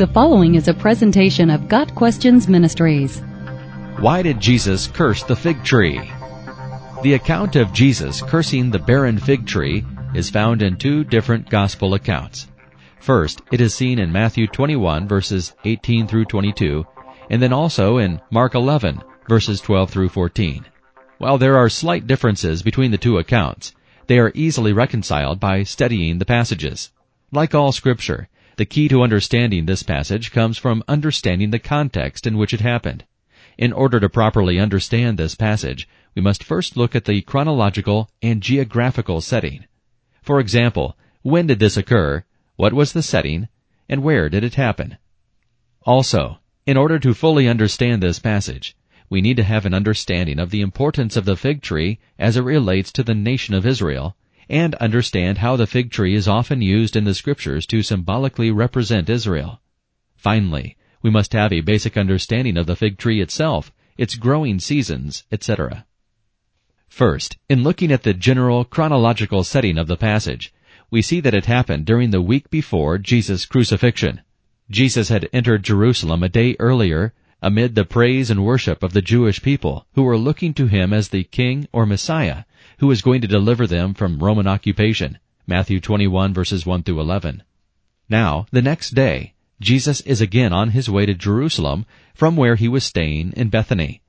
The following is a presentation of Got Questions Ministries. Why did Jesus curse the fig tree? The account of Jesus cursing the barren fig tree is found in two different gospel accounts. First, it is seen in Matthew 21 verses 18 through 22, and then also in Mark 11 verses 12 through 14. While there are slight differences between the two accounts, they are easily reconciled by studying the passages. Like all scripture, the key to understanding this passage comes from understanding the context in which it happened. In order to properly understand this passage, we must first look at the chronological and geographical setting. For example, when did this occur? What was the setting? And where did it happen? Also, in order to fully understand this passage, we need to have an understanding of the importance of the fig tree as it relates to the nation of Israel, and understand how the fig tree is often used in the scriptures to symbolically represent Israel. Finally, we must have a basic understanding of the fig tree itself, its growing seasons, etc. First, in looking at the general chronological setting of the passage, we see that it happened during the week before Jesus' crucifixion. Jesus had entered Jerusalem a day earlier amid the praise and worship of the Jewish people who were looking to him as the king or Messiah who was going to deliver them from Roman occupation. Matthew 21 verses 1 through 11. Now, the next day, Jesus is again on his way to Jerusalem from where he was staying in Bethany.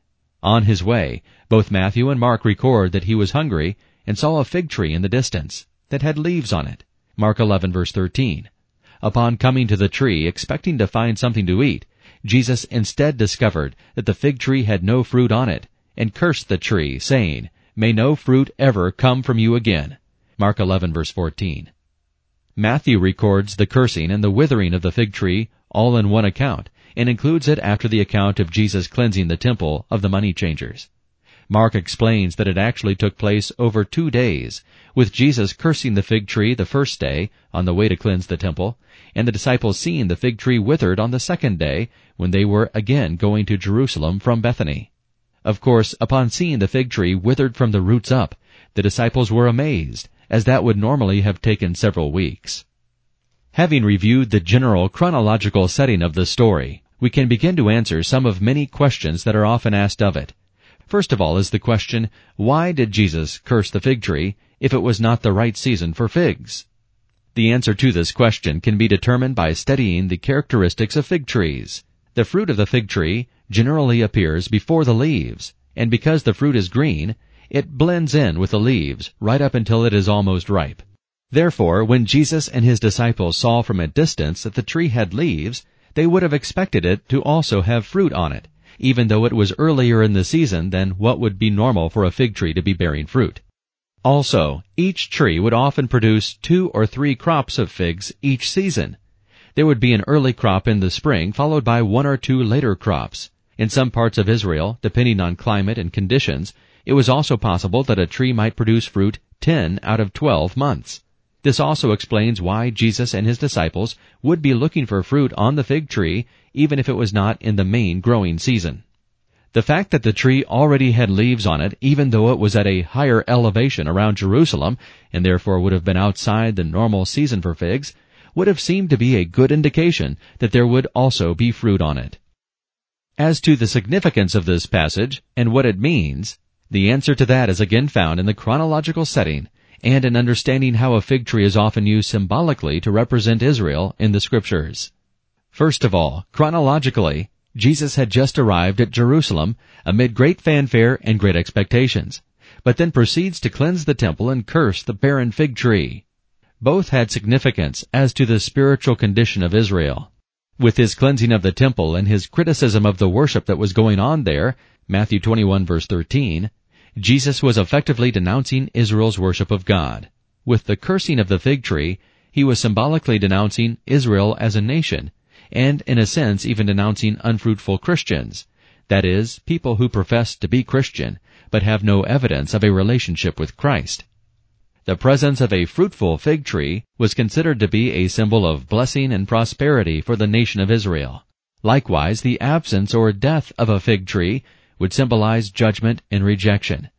On his way, both Matthew and Mark record that he was hungry and saw a fig tree in the distance that had leaves on it. Mark 11 verse 13. Upon coming to the tree expecting to find something to eat, Jesus instead discovered that the fig tree had no fruit on it, and cursed the tree, saying, May no fruit ever come from you again. Mark 11 verse 14. Matthew records the cursing and the withering of the fig tree all in one account, and includes it after the account of Jesus cleansing the temple of the money changers. Mark explains that it actually took place over two days, with Jesus cursing the fig tree the first day on the way to cleanse the temple, and the disciples seeing the fig tree withered on the second day when they were again going to Jerusalem from Bethany. Of course, upon seeing the fig tree withered from the roots up, the disciples were amazed, as that would normally have taken several weeks. Having reviewed the general chronological setting of the story, we can begin to answer some of many questions that are often asked of it. First of all is the question, why did Jesus curse the fig tree if it was not the right season for figs? The answer to this question can be determined by studying the characteristics of fig trees. The fruit of the fig tree generally appears before the leaves, and because the fruit is green, it blends in with the leaves right up until it is almost ripe. Therefore, when Jesus and his disciples saw from a distance that the tree had leaves, they would have expected it to also have fruit on it, even though it was earlier in the season than what would be normal for a fig tree to be bearing fruit. Also, each tree would often produce two or three crops of figs each season. There would be an early crop in the spring followed by one or two later crops. In some parts of Israel, depending on climate and conditions, it was also possible that a tree might produce fruit 10 out of 12 months. This also explains why Jesus and his disciples would be looking for fruit on the fig tree even if it was not in the main growing season. The fact that the tree already had leaves on it, even though it was at a higher elevation around Jerusalem, and therefore would have been outside the normal season for figs, would have seemed to be a good indication that there would also be fruit on it. As to the significance of this passage and what it means, the answer to that is again found in the chronological setting and in understanding how a fig tree is often used symbolically to represent Israel in the scriptures. First of all, chronologically, Jesus had just arrived at Jerusalem amid great fanfare and great expectations, but then proceeds to cleanse the temple and curse the barren fig tree. Both had significance as to the spiritual condition of Israel. With his cleansing of the temple and his criticism of the worship that was going on there, Matthew 21 verse 13, Jesus was effectively denouncing Israel's worship of God. With the cursing of the fig tree, he was symbolically denouncing Israel as a nation and in a sense even denouncing unfruitful Christians. That is, people who profess to be Christian, but have no evidence of a relationship with Christ. The presence of a fruitful fig tree was considered to be a symbol of blessing and prosperity for the nation of Israel. Likewise, the absence or death of a fig tree would symbolize judgment and rejection.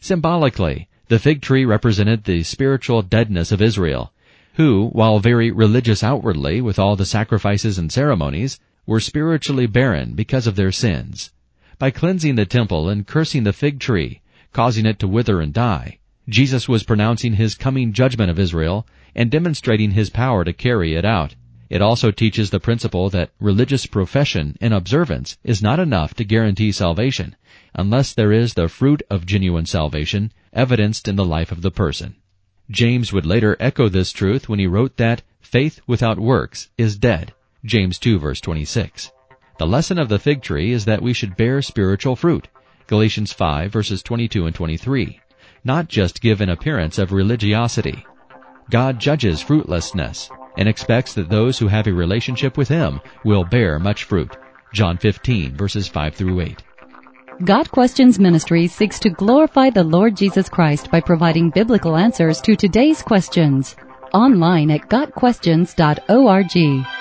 Symbolically, the fig tree represented the spiritual deadness of Israel, who, while very religious outwardly with all the sacrifices and ceremonies, were spiritually barren because of their sins. By cleansing the temple and cursing the fig tree, causing it to wither and die, Jesus was pronouncing his coming judgment of Israel and demonstrating his power to carry it out. It also teaches the principle that religious profession and observance is not enough to guarantee salvation unless there is the fruit of genuine salvation evidenced in the life of the person. James would later echo this truth when he wrote that faith without works is dead. James 2 verse 26. The lesson of the fig tree is that we should bear spiritual fruit. Galatians 5 verses 22 and 23. Not just give an appearance of religiosity. God judges fruitlessness and expects that those who have a relationship with Him will bear much fruit. John 15 verses 5 through 8. Got Questions Ministry seeks to glorify the Lord Jesus Christ by providing biblical answers to today's questions. Online at GotQuestions.org.